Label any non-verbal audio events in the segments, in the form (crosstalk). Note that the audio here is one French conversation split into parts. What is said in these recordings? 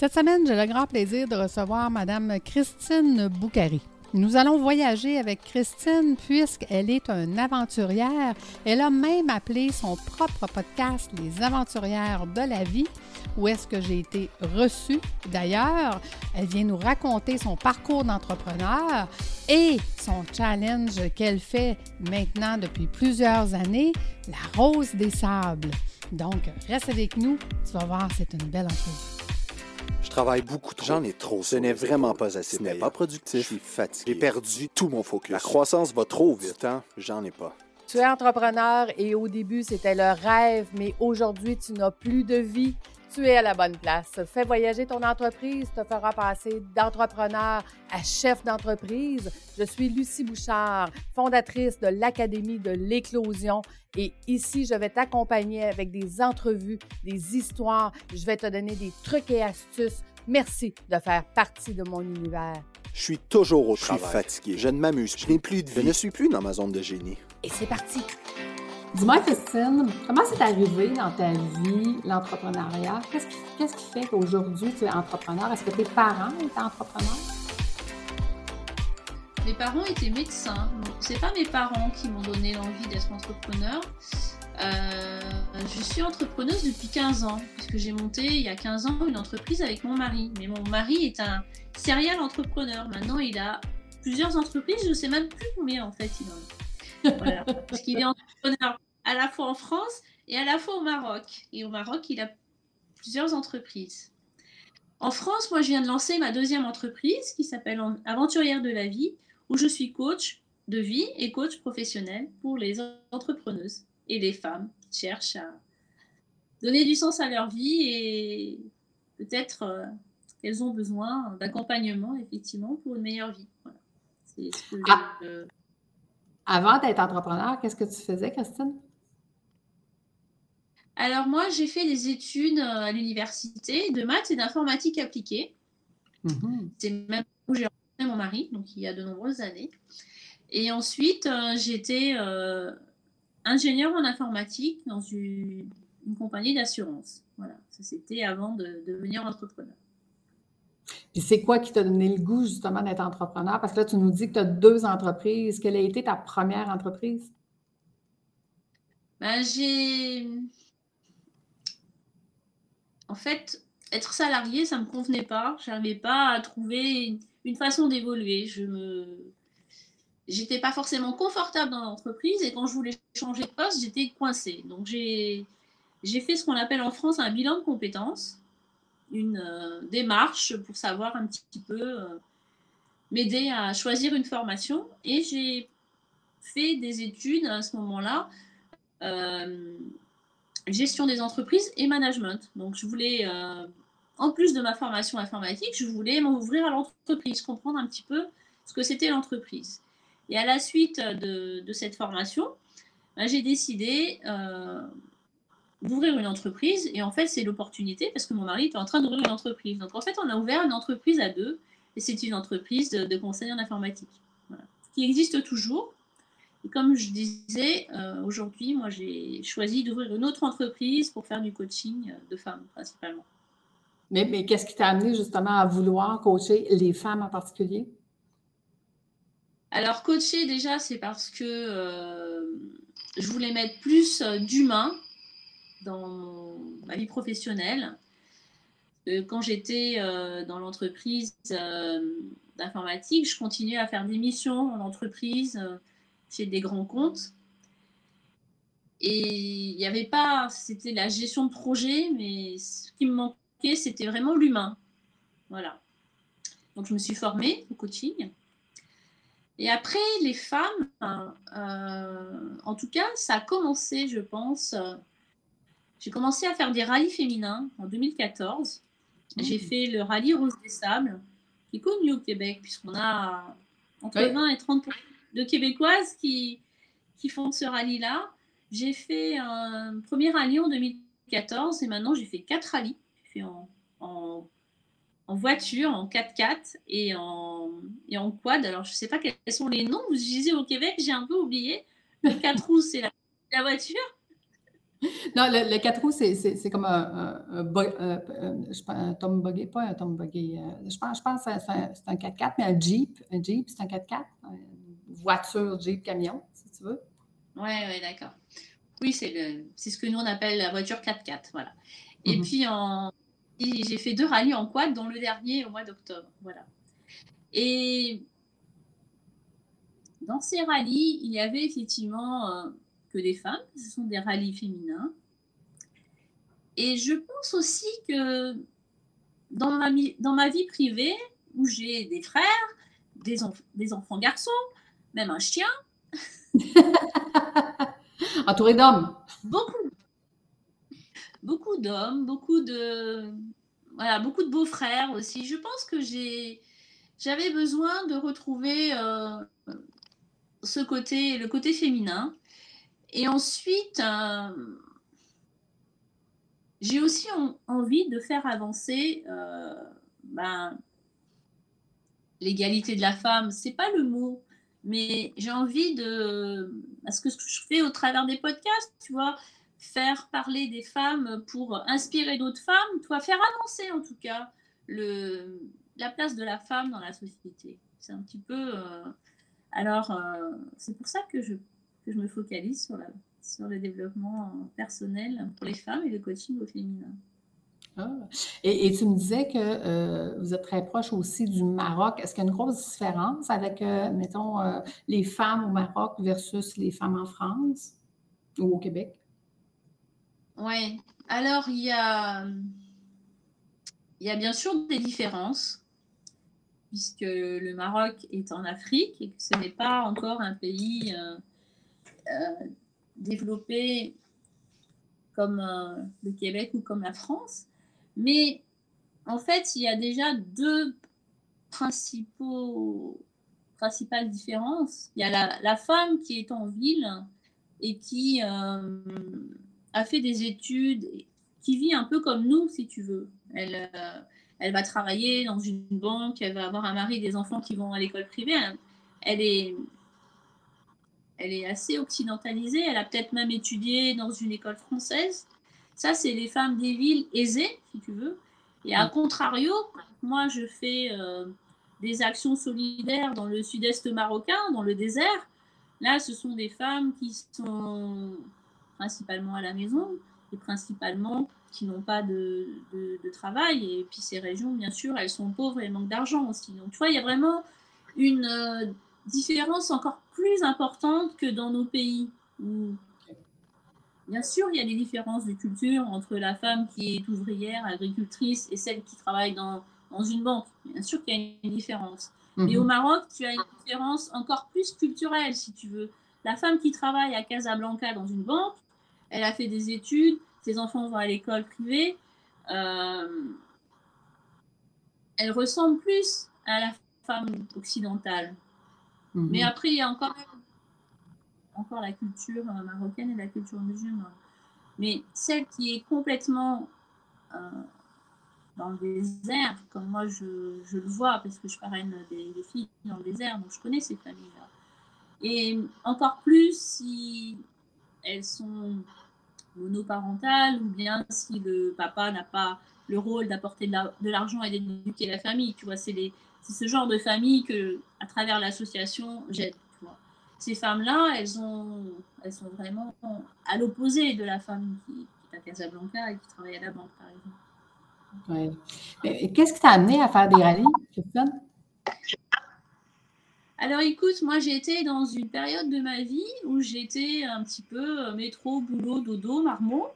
Cette semaine, j'ai le grand plaisir de recevoir Madame Christine Boucari. Nous allons voyager avec Christine puisqu'elle est une aventurière. Elle a même appelé son propre podcast Les aventurières de la vie, où est-ce que j'ai été reçue. D'ailleurs, elle vient nous raconter son parcours d'entrepreneur et son challenge qu'elle fait maintenant depuis plusieurs années, la rose des sables. Donc, reste avec nous, tu vas voir, c'est une belle entrevue. Je travaille beaucoup trop. J'en ai trop. Ce n'est vraiment pas assez. Ce n'est pas productif. Je suis fatigué. J'ai perdu tout mon focus. La croissance va trop vite. Temps, j'en ai pas. Tu es entrepreneur et au début, c'était le rêve, mais aujourd'hui, tu n'as plus de vie. Tu es à la bonne place. Fais voyager ton entreprise, te fera passer d'entrepreneur à chef d'entreprise. Je suis Lucie Bouchard, fondatrice de l'Académie de l'éclosion. Et ici, je vais t'accompagner avec des entrevues, des histoires. Je vais te donner des trucs et astuces. Merci de faire partie de mon univers. Je suis toujours au travail. Je suis fatigué. Je ne m'amuse. Je n'ai plus de vie. Je ne suis plus dans ma zone de génie. Et c'est parti. Dis-moi, Christine, comment c'est arrivé dans ta vie l'entrepreneuriat? Qu'est-ce qui, fait qu'aujourd'hui tu es entrepreneur? Est-ce que tes parents étaient entrepreneurs? Mes parents étaient médecins. C'est pas mes parents qui m'ont donné l'envie d'être entrepreneur. Euh, je suis entrepreneuse depuis 15 ans, puisque j'ai monté il y a 15 ans une entreprise avec mon mari. Mais mon mari est un serial entrepreneur. Maintenant, il a plusieurs entreprises, je ne sais même plus combien en fait il en a. Voilà. Parce qu'il est entrepreneur à la fois en France et à la fois au Maroc. Et au Maroc, il a plusieurs entreprises. En France, moi, je viens de lancer ma deuxième entreprise qui s'appelle Aventurière de la vie, où je suis coach de vie et coach professionnel pour les entrepreneuses et les femmes qui cherchent à donner du sens à leur vie et peut-être euh, qu'elles ont besoin d'accompagnement, effectivement, pour une meilleure vie. Voilà. C'est ce que ah. Avant d'être entrepreneur, qu'est-ce que tu faisais, Christine? Alors moi, j'ai fait des études euh, à l'université de maths et d'informatique appliquée. Mm-hmm. C'est même où j'ai rencontré mon mari, donc il y a de nombreuses années. Et ensuite, euh, j'étais euh, ingénieur en informatique dans une, compagnie d'assurance. Voilà, ça c'était avant de devenir entrepreneur. Puis c'est quoi qui t'a donné le goût justement d'être entrepreneur? Parce que là, tu nous dis que tu as deux entreprises. Quelle a été ta première entreprise? Ben, j'ai. En fait, être salarié, ça ne me convenait pas. Je n'arrivais pas à trouver une façon d'évoluer. Je me. J'étais pas forcément confortable dans l'entreprise et quand je voulais changer de poste, j'étais coincée. Donc j'ai fait ce qu'on appelle en France un bilan de compétences une euh, démarche pour savoir un petit peu euh, m'aider à choisir une formation. Et j'ai fait des études à ce moment-là, euh, gestion des entreprises et management. Donc je voulais, en plus de ma formation informatique, je voulais m'ouvrir à l'entreprise, comprendre un petit peu ce que c'était l'entreprise. Et à la suite de, cette formation, ben, j'ai décidé d'ouvrir une entreprise. Et en fait, c'est l'opportunité parce que mon mari était en train d'ouvrir une entreprise. Donc en fait, on a ouvert une entreprise à deux. Et c'est une entreprise de, conseil en informatique. Qui existe toujours. Et comme je disais, euh, aujourd'hui, moi, j'ai choisi d'ouvrir une autre entreprise pour faire du coaching de femmes, principalement. Mais, mais qu'est-ce qui t'a amené justement à vouloir coacher les femmes en particulier? Alors, coacher, déjà, c'est parce que euh, je voulais mettre plus euh, d'humain dans ma vie professionnelle. Euh, quand j'étais euh, dans l'entreprise euh, d'informatique, je continuais à faire des missions en entreprise, chez des grands comptes. Et il n'y avait pas, c'était la gestion de projet, mais ce qui me manquait, c'était vraiment l'humain. Voilà. Donc je me suis formée au coaching. Et après, les femmes, en tout cas, ça a commencé, je pense, j'ai commencé à faire des rallyes féminins en 2014. J'ai mmh. fait le rallye Rose des Sables, qui est connu au Québec, puisqu'on a entre 20 et 30 de Québécoises qui, qui font ce rallye-là. J'ai fait un premier rallye en 2014 et maintenant j'ai fait quatre rallyes. J'ai fait en, en, en, voiture, en 4x4 et en, et en quad. Alors je ne sais pas quels sont les noms. Vous utilisez au Québec, j'ai un peu oublié. Le 4 roues, c'est la, la voiture. Non, le, 4 roues, c'est comme un, un, Tom Buggy, pas un Tom Buggy. je pense, je pense que c'est un, 4x4, mais un Jeep. Un Jeep, c'est un 4x4. Une voiture, Jeep, camion, si tu veux. Oui, oui, d'accord. Oui, c'est ce que nous on appelle la voiture 4x4. Voilà. Et mhm. puis, en, j'ai fait deux rallyes en quad, dont le dernier au mois d'octobre. Voilà. Et dans ces rallyes, il y avait effectivement euh, que des femmes, ce sont des rallyes féminins. Et je pense aussi que dans ma, dans ma vie privée, où j'ai des frères, des, des enfants garçons, même un chien. (laughs) Entouré d'hommes. Beaucoup. Beaucoup d'hommes, beaucoup de, voilà, beaucoup de beaux-frères aussi. Je pense que j'ai, j'avais besoin de retrouver euh, ce côté, le côté féminin. Et ensuite, euh, j'ai aussi envie de faire avancer euh, ben, l'égalité de la femme. C'est pas le mot, mais j'ai envie de, parce que ce que je fais au travers des podcasts, tu vois, faire parler des femmes pour inspirer d'autres femmes, toi, faire avancer en tout cas la place de la femme dans la société. C'est un petit peu. Euh, alors, c'est pour ça que je, que je me focalise sur, la, sur le développement personnel pour les femmes et le coaching au féminin. Ah. Et, tu me disais que euh, vous êtes très proche aussi du Maroc. Est-ce qu'il y a une grosse différence avec, mettons, les femmes au Maroc versus les femmes en France ou au Québec? Oui. Alors, il y a, il y a bien sûr des différences puisque le Maroc est en Afrique et que ce n'est pas encore un pays euh, euh, développé comme euh, le Québec ou comme la France. Mais en fait, il y a déjà deux principaux, principales différences. Il y a la, femme qui est en ville et qui a fait des études, qui vit un peu comme nous, si tu veux. Elle, elle va travailler dans une banque, elle va avoir un mari, des enfants qui vont à l'école privée. Elle, est, elle est assez occidentalisée. Elle a peut-être même étudié dans une école française. Ça, c'est les femmes des villes aisées, si tu veux. Et à contrario, moi, je fais euh, des actions solidaires dans le sud-est marocain, dans le désert. Là, ce sont des femmes qui sont principalement à la maison et principalement qui n'ont pas de, de, travail. Et puis ces régions, bien sûr, elles sont pauvres et manquent d'argent aussi. Donc tu vois, il y a vraiment une euh, différence encore plus importante que dans nos pays. Où, bien sûr, il y a des différences de culture entre la femme qui est ouvrière, agricultrice, et celle qui travaille dans, dans une banque. Bien sûr qu'il y a une différence. Mais au. Maroc, tu as une différence encore plus culturelle, si tu veux. La femme qui travaille à Casablanca dans une banque, elle a fait des études, ses enfants vont à l'école privée, euh, elle ressemble plus à la femme occidentale. Mhm. Mais après, il y a encore, encore la culture euh, marocaine et la culture musulmane. Mais celle qui est complètement euh, dans le désert, comme moi je, je, le vois, parce que je parraine des, des, filles dans le désert, donc je connais ces familles-là. Et encore plus si elles sont monoparentale ou bien si le papa n'a pas le rôle d'apporter de l'argent et d'éduquer la famille. Tu vois, c'est ce genre de famille que, à travers l'association, j'aide. Ces femmes-là, elles, ont, elles sont vraiment à l'opposé de la femme qui, est à Casablanca et qui travaille à la banque, par exemple. Ouais. Qu'est-ce qui t'a amené à faire des rallyes, alors écoute, moi j'ai été dans une période de ma vie où j'étais un petit peu euh, métro, boulot, dodo, marmot,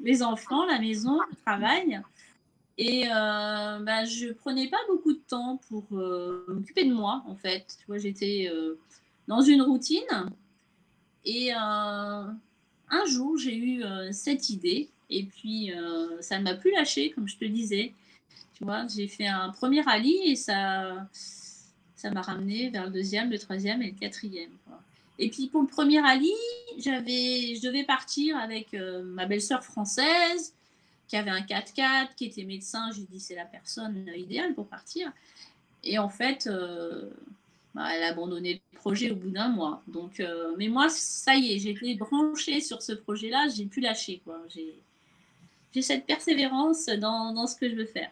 les enfants, la maison, le travail. Et euh, bah, je prenais pas beaucoup de temps pour euh, m'occuper de moi en fait. Tu vois, j'étais euh, dans une routine. Et un jour, j'ai eu cette idée. Et puis, ça ne m'a plus lâché, comme je te disais. Tu vois, j'ai fait un premier rallye et ça ça m'a ramené vers le deuxième, le troisième et le quatrième. Et puis pour le premier rallye, je devais partir avec euh, ma belle-sœur française qui avait un 4x4, qui était médecin. J'ai dit c'est la personne idéale pour partir. Et en fait, euh, bah, elle a abandonné le projet au bout d'un mois. Donc, euh, mais moi, ça y est, j'étais branchée sur ce projet-là, j'ai pu lâcher. J'ai cette persévérance dans, dans, ce que je veux faire.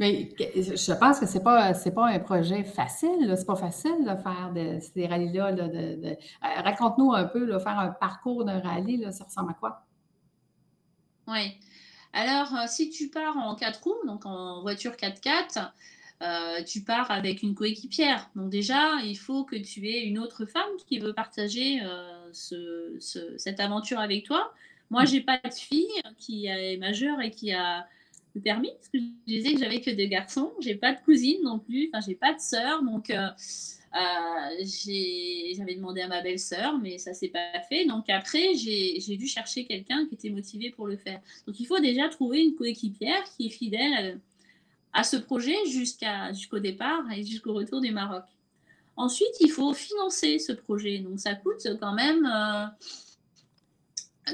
Mais je pense que ce n'est pas, pas un projet facile. Ce n'est pas facile de faire de, ces rallyes-là. De, euh, Raconte-nous un peu, là, faire un parcours d'un rallye, là, ça ressemble à quoi? Oui. Alors, euh, si tu pars en 4 roues, donc en voiture 4x4, euh, tu pars avec une coéquipière. Donc déjà, il faut que tu aies une autre femme qui veut partager euh, cette aventure avec toi. Moi, j'ai pas de fille qui est majeure et qui a le permis, je disais que j'avais que des garçons. J'ai pas de cousine non plus, enfin, j'ai pas de sœur, donc j'avais demandé à ma belle-sœur, mais ça s'est pas fait. Donc après, j'ai dû chercher quelqu'un qui était motivé pour le faire. Donc il faut déjà trouver une coéquipière qui est fidèle à ce projet jusqu'au départ et jusqu'au retour du Maroc. Ensuite, il faut financer ce projet. Donc, ça coûte quand même euh,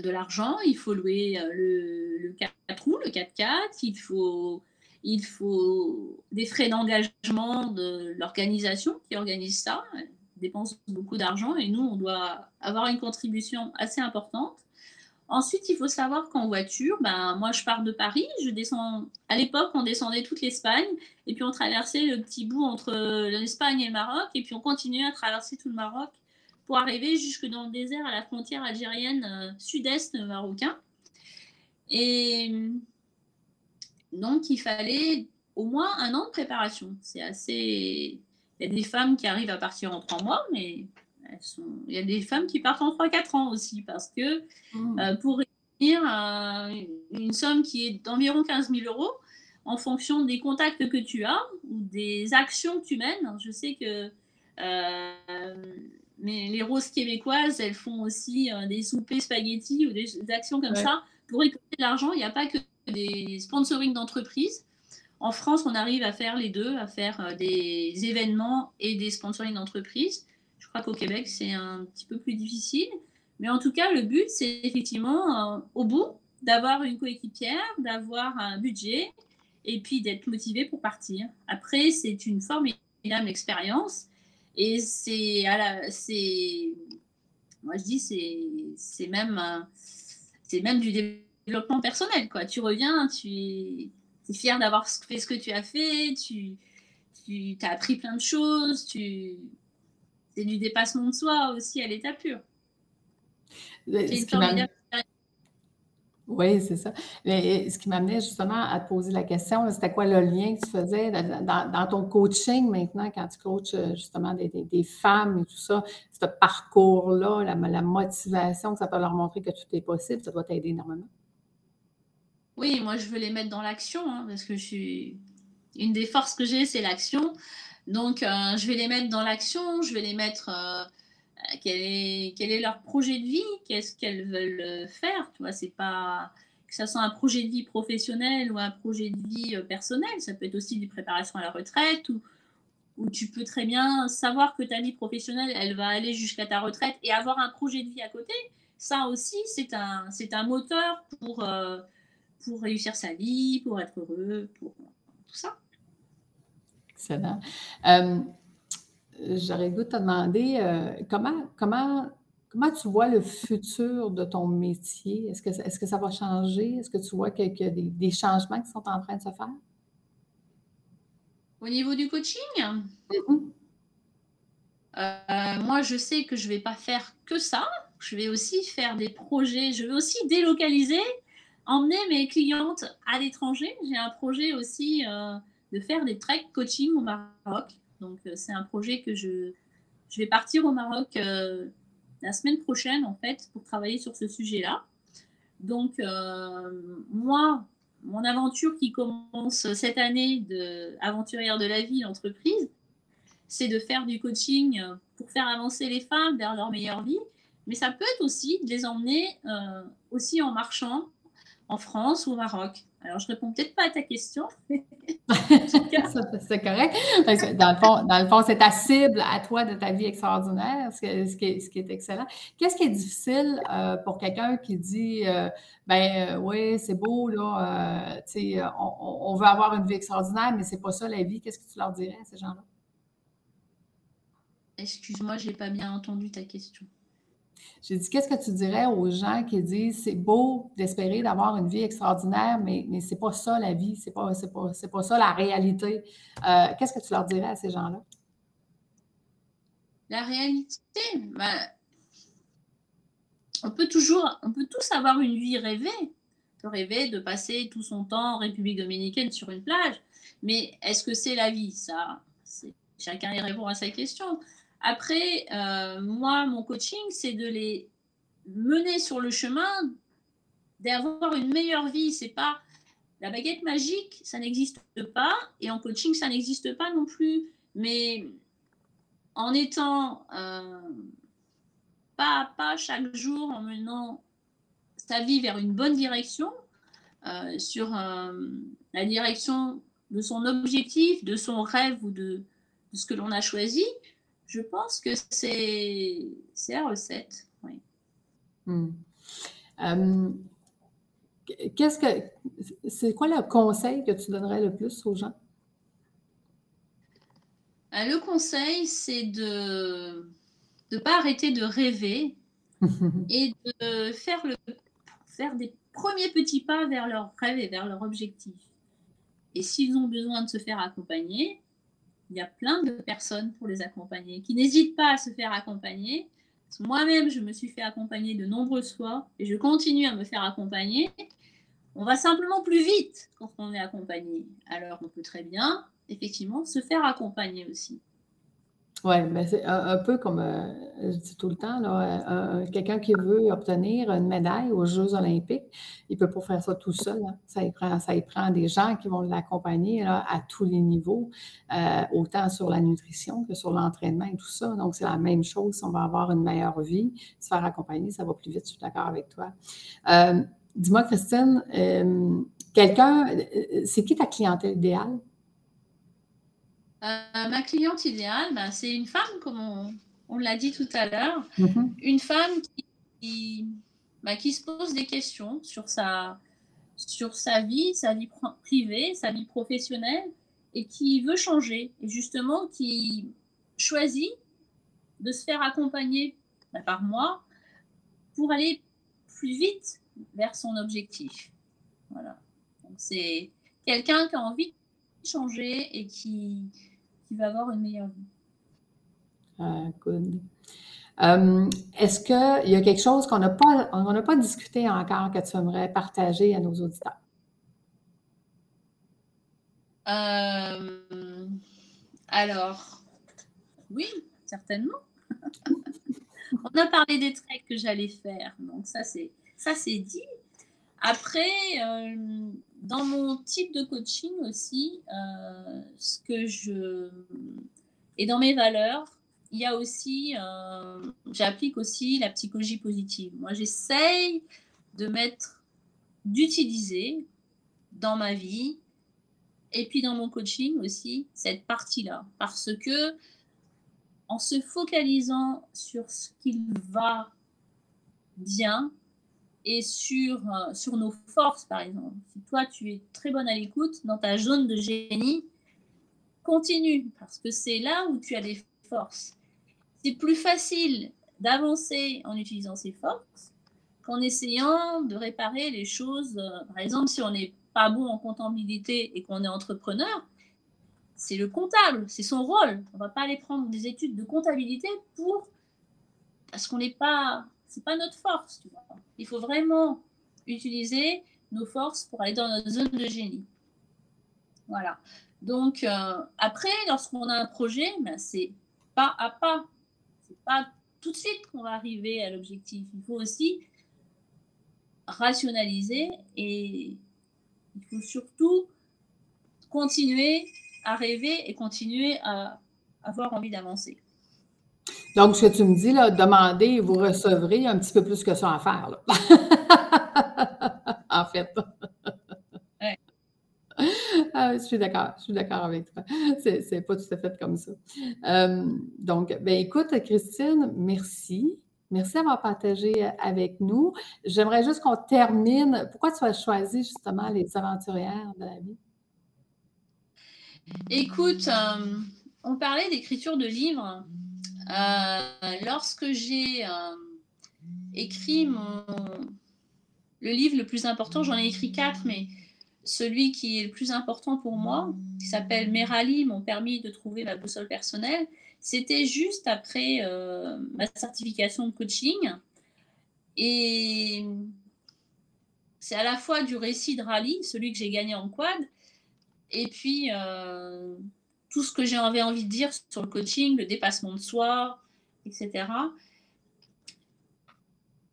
de l'argent. Il faut louer euh, le, le 4 roues, le 4x4. Il faut, il faut des frais d'engagement de l'organisation qui organise ça. Elle dépense beaucoup d'argent et nous, on doit avoir une contribution assez importante. Ensuite, il faut savoir qu'en voiture, ben, moi, je pars de Paris, je descends. À l'époque, on descendait toute l'Espagne, et puis on traversait le petit bout entre l'Espagne et le Maroc, et puis on continuait à traverser tout le Maroc pour arriver jusque dans le désert à la frontière algérienne euh, sud-est marocain. Et donc, il fallait au moins un an de préparation. C'est assez. Il y a des femmes qui arrivent à partir en trois mois, mais il y a des femmes qui partent en 3-4 ans aussi, parce que mmh. euh, pour réunir euh, une somme qui est d'environ 15 000 euros, en fonction des contacts que tu as ou des actions que tu mènes, je sais que euh, mais les roses québécoises, elles font aussi des soupers spaghettis ou des, actions comme ça pour récolter de l'argent. Il n'y a pas que des sponsoring d'entreprises. En France, on arrive à faire les deux, à faire des événements et des sponsoring d'entreprises crois qu'au Québec, c'est un petit peu plus difficile. Mais en tout cas, le but, c'est effectivement, euh, au bout, d'avoir une coéquipière, d'avoir un budget et puis d'être motivé pour partir. Après, c'est une formidable expérience et c'est, moi je dis, c'est, même, c'est même du développement personnel, quoi. Tu reviens, tu es, fier d'avoir fait ce que tu as fait, tu, tu as appris plein de choses, tu, c'est du dépassement de soi aussi à l'état pur. Oui, c'est ça. Mais ce qui m'amenait justement à te poser la question, c'était quoi le lien que tu faisais dans, ton coaching maintenant, quand tu coaches euh, justement des, femmes et tout ça, ce parcours-là, la, motivation que ça peut leur montrer que tout est possible, ça doit t'aider énormément. Oui, moi je veux les mettre dans l'action, hein, parce que je suis. Une des forces que j'ai, c'est l'action. Donc, euh, je vais les mettre dans l'action, je vais les mettre. Euh, quel, est, quel est leur projet de vie Qu'est-ce qu'elles veulent faire Tu vois, c'est pas que ça soit un projet de vie professionnel ou un projet de vie euh, personnel. Ça peut être aussi des préparations à la retraite ou, où tu peux très bien savoir que ta vie professionnelle, elle va aller jusqu'à ta retraite et avoir un projet de vie à côté. Ça aussi, c'est un moteur pour, pour réussir sa vie, pour être heureux, pour tout ça. Excellent. Euh, j'aurais le goût de te demander euh, comment, comment, comment tu vois le futur de ton métier? Est-ce que, est que ça va changer? Est-ce que tu vois qu'il y a des, changements qui sont en train de se faire? Au niveau du coaching? Mm-hmm. Euh, moi, je sais que je ne vais pas faire que ça. Je vais aussi faire des projets. Je vais aussi délocaliser, emmener mes clientes à l'étranger. J'ai un projet aussi de faire des treks coaching au Maroc. Donc, euh, c'est un projet que je, je vais partir au Maroc euh, la semaine prochaine, en fait, pour travailler sur ce sujet-là. Donc, euh, moi, mon aventure qui commence cette année de aventurière de la vie, l'entreprise, c'est de faire du coaching pour faire avancer les femmes vers leur meilleure vie. Mais ça peut être aussi de les emmener aussi en marchant en France ou au Maroc. Alors, je réponds peut-être pas à ta question. (laughs) (laughs) c'est correct. Dans le fond, c'est ta cible à toi de ta vie extraordinaire, ce, qui, est, excellent. Qu'est-ce qui est difficile euh, pour quelqu'un qui dit euh, ben euh, oui, c'est beau, là, on, on, veut avoir une vie extraordinaire, mais c'est pas ça la vie. Qu'est-ce que tu leur dirais à ces gens-là? Excuse-moi, je n'ai pas bien entendu ta question. J'ai dit, qu'est-ce que tu dirais aux gens qui disent c'est beau d'espérer d'avoir une vie extraordinaire, mais, mais ce n'est pas ça la vie, ce n'est pas, pas, pas, ça la réalité. Euh, qu'est-ce que tu leur dirais à ces gens-là? La réalité, ben, on peut toujours, on peut tous avoir une vie rêvée. On peut rêver de passer tout son temps en République dominicaine sur une plage, mais est-ce que c'est la vie? Ça, chacun y répond à sa question. Après, euh, moi, mon coaching, c'est de les mener sur le chemin d'avoir une meilleure vie. C'est pas la baguette magique, ça n'existe pas, et en coaching, ça n'existe pas non plus. Mais en étant euh, pas à pas chaque jour, en menant sa vie vers une bonne direction, euh, sur la direction de son objectif, de son rêve ou de ce que l'on a choisi, je pense que c'est la recette. Oui. Hmm. Euh, qu'est-ce que c'est quoi le conseil que tu donnerais le plus aux gens? Euh, le conseil, c'est de ne pas arrêter de rêver (laughs) et de faire, le, faire des premiers petits pas vers leur rêve et vers leur objectif. Et s'ils ont besoin de se faire accompagner, il y a plein de personnes pour les accompagner, qui n'hésitent pas à se faire accompagner. Moi-même, je me suis fait accompagner de nombreuses fois et je continue à me faire accompagner. On va simplement plus vite quand on est accompagné. Alors, on peut très bien, effectivement, se faire accompagner aussi. Oui, mais c'est un, peu comme euh, je dis tout le temps, euh, quelqu'un qui veut obtenir une médaille aux Jeux olympiques, il ne peut pas faire ça tout seul. Hein. Ça, y prend, ça prend des gens qui vont l'accompagner à tous les niveaux, euh, autant sur la nutrition que sur l'entraînement et tout ça. Donc, c'est la même chose si on va avoir une meilleure vie. Se faire accompagner, ça va plus vite, je suis d'accord avec toi. Dis-moi, Christine, quelqu'un, c'est qui ta clientèle idéale? Euh, ma cliente idéale, ben, c'est une femme, comme on, l'a dit tout à l'heure, mhm. une femme qui, ben, qui, se pose des questions sur sa, sur sa vie, sa vie privée, sa vie professionnelle, et qui veut changer, et justement qui choisit de se faire accompagner ben, par moi pour aller plus vite vers son objectif. Voilà. Donc c'est quelqu'un qui a envie de changer et qui, va avoir une meilleure vie. Ah, good. Euh, est-ce qu'il y a quelque chose qu'on n'a pas, on pas discuté encore que tu aimerais partager à nos auditeurs? Euh, alors, oui, certainement. (laughs) on a parlé des traits que j'allais faire, donc ça c'est ça c'est dit. Après, euh, dans mon type de coaching aussi, euh, ce que je et dans mes valeurs, il y a aussi, euh, j'applique aussi la psychologie positive. Moi, j'essaye de mettre, d'utiliser dans ma vie et puis dans mon coaching aussi cette partie-là, parce que en se focalisant sur ce qui va bien, et sur, euh, sur nos forces, par exemple. Si toi, tu es très bonne à l'écoute dans ta zone de génie, continue, parce que c'est là où tu as des forces. C'est plus facile d'avancer en utilisant ces forces qu'en essayant de réparer les choses. Par exemple, si on n'est pas bon en comptabilité et qu'on est entrepreneur, c'est le comptable, c'est son rôle. On ne va pas aller prendre des études de comptabilité pour parce qu'on n'est pas c'est pas notre force. Tu vois. Il faut vraiment utiliser nos forces pour aller dans notre zone de génie. Voilà. Donc, euh, après, lorsqu'on a un projet, ben, c'est pas à pas. C'est pas tout de suite qu'on va arriver à l'objectif. Il faut aussi rationaliser et il faut surtout continuer à rêver et continuer à avoir envie d'avancer. Donc, ce que tu me dis, là, demandez, vous recevrez un petit peu plus que ça à faire. Là. (laughs) en fait. Ah, je suis d'accord, je suis d'accord avec toi. C'est pas tout à fait comme ça. Euh, donc, ben écoute, Christine, merci. Merci d'avoir partagé avec nous. J'aimerais juste qu'on termine. Pourquoi tu as choisi justement les aventurières de la vie? Écoute, euh, on parlait d'écriture de livres. Lorsque j'ai écrit mon, le livre le plus important, j'en ai écrit quatre, mais celui qui est le plus important pour moi, qui s'appelle Merali, m'ont permis de trouver ma boussole personnelle, c'était juste après euh, ma certification de coaching. Et c'est à la fois du récit de rallye, celui que j'ai gagné en quad, et puis euh, tout ce que j'avais envie de dire sur le coaching, le dépassement de soi, etc.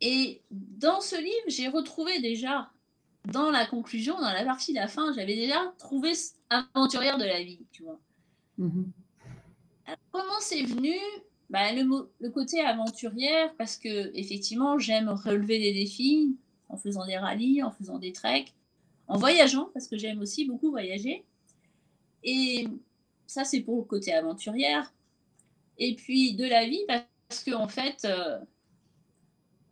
Et dans ce livre, j'ai retrouvé déjà, dans la conclusion, dans la partie de la fin, j'avais déjà trouvé aventurière de la vie, tu vois. Mm-hmm. comment c'est venu? Bah, le, le, côté aventurière, parce que effectivement, j'aime relever des défis en faisant des rallyes, en faisant des treks, en voyageant, parce que j'aime aussi beaucoup voyager. Et ça, c'est pour le côté aventurière. Et puis de la vie, parce qu'en en fait, euh,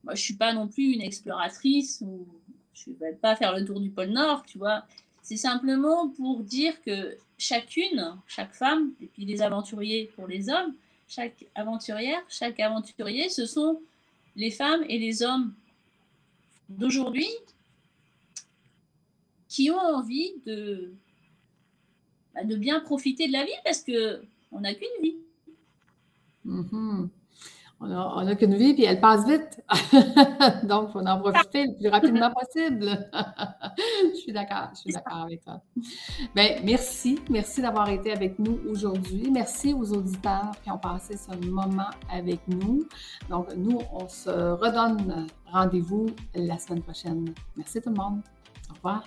moi, je suis pas non plus une exploratrice ou je vais pas faire le tour du pôle Nord, tu vois. C'est simplement pour dire que chacune, chaque femme, et puis les aventuriers pour les hommes, chaque aventurière, chaque aventurier, ce sont les femmes et les hommes d'aujourd'hui qui ont envie de, de bien profiter de la vie parce que on n'a qu'une vie. Mm-hmm. On n'a qu'une vie, puis elle passe vite. (laughs) Donc, il faut en profiter le plus rapidement possible. (laughs) je suis d'accord, je suis d'accord avec toi. Bien, merci. Merci d'avoir été avec nous aujourd'hui. Merci aux auditeurs qui ont passé ce moment avec nous. Donc, nous, on se redonne rendez-vous la semaine prochaine. Merci tout le monde. Au revoir.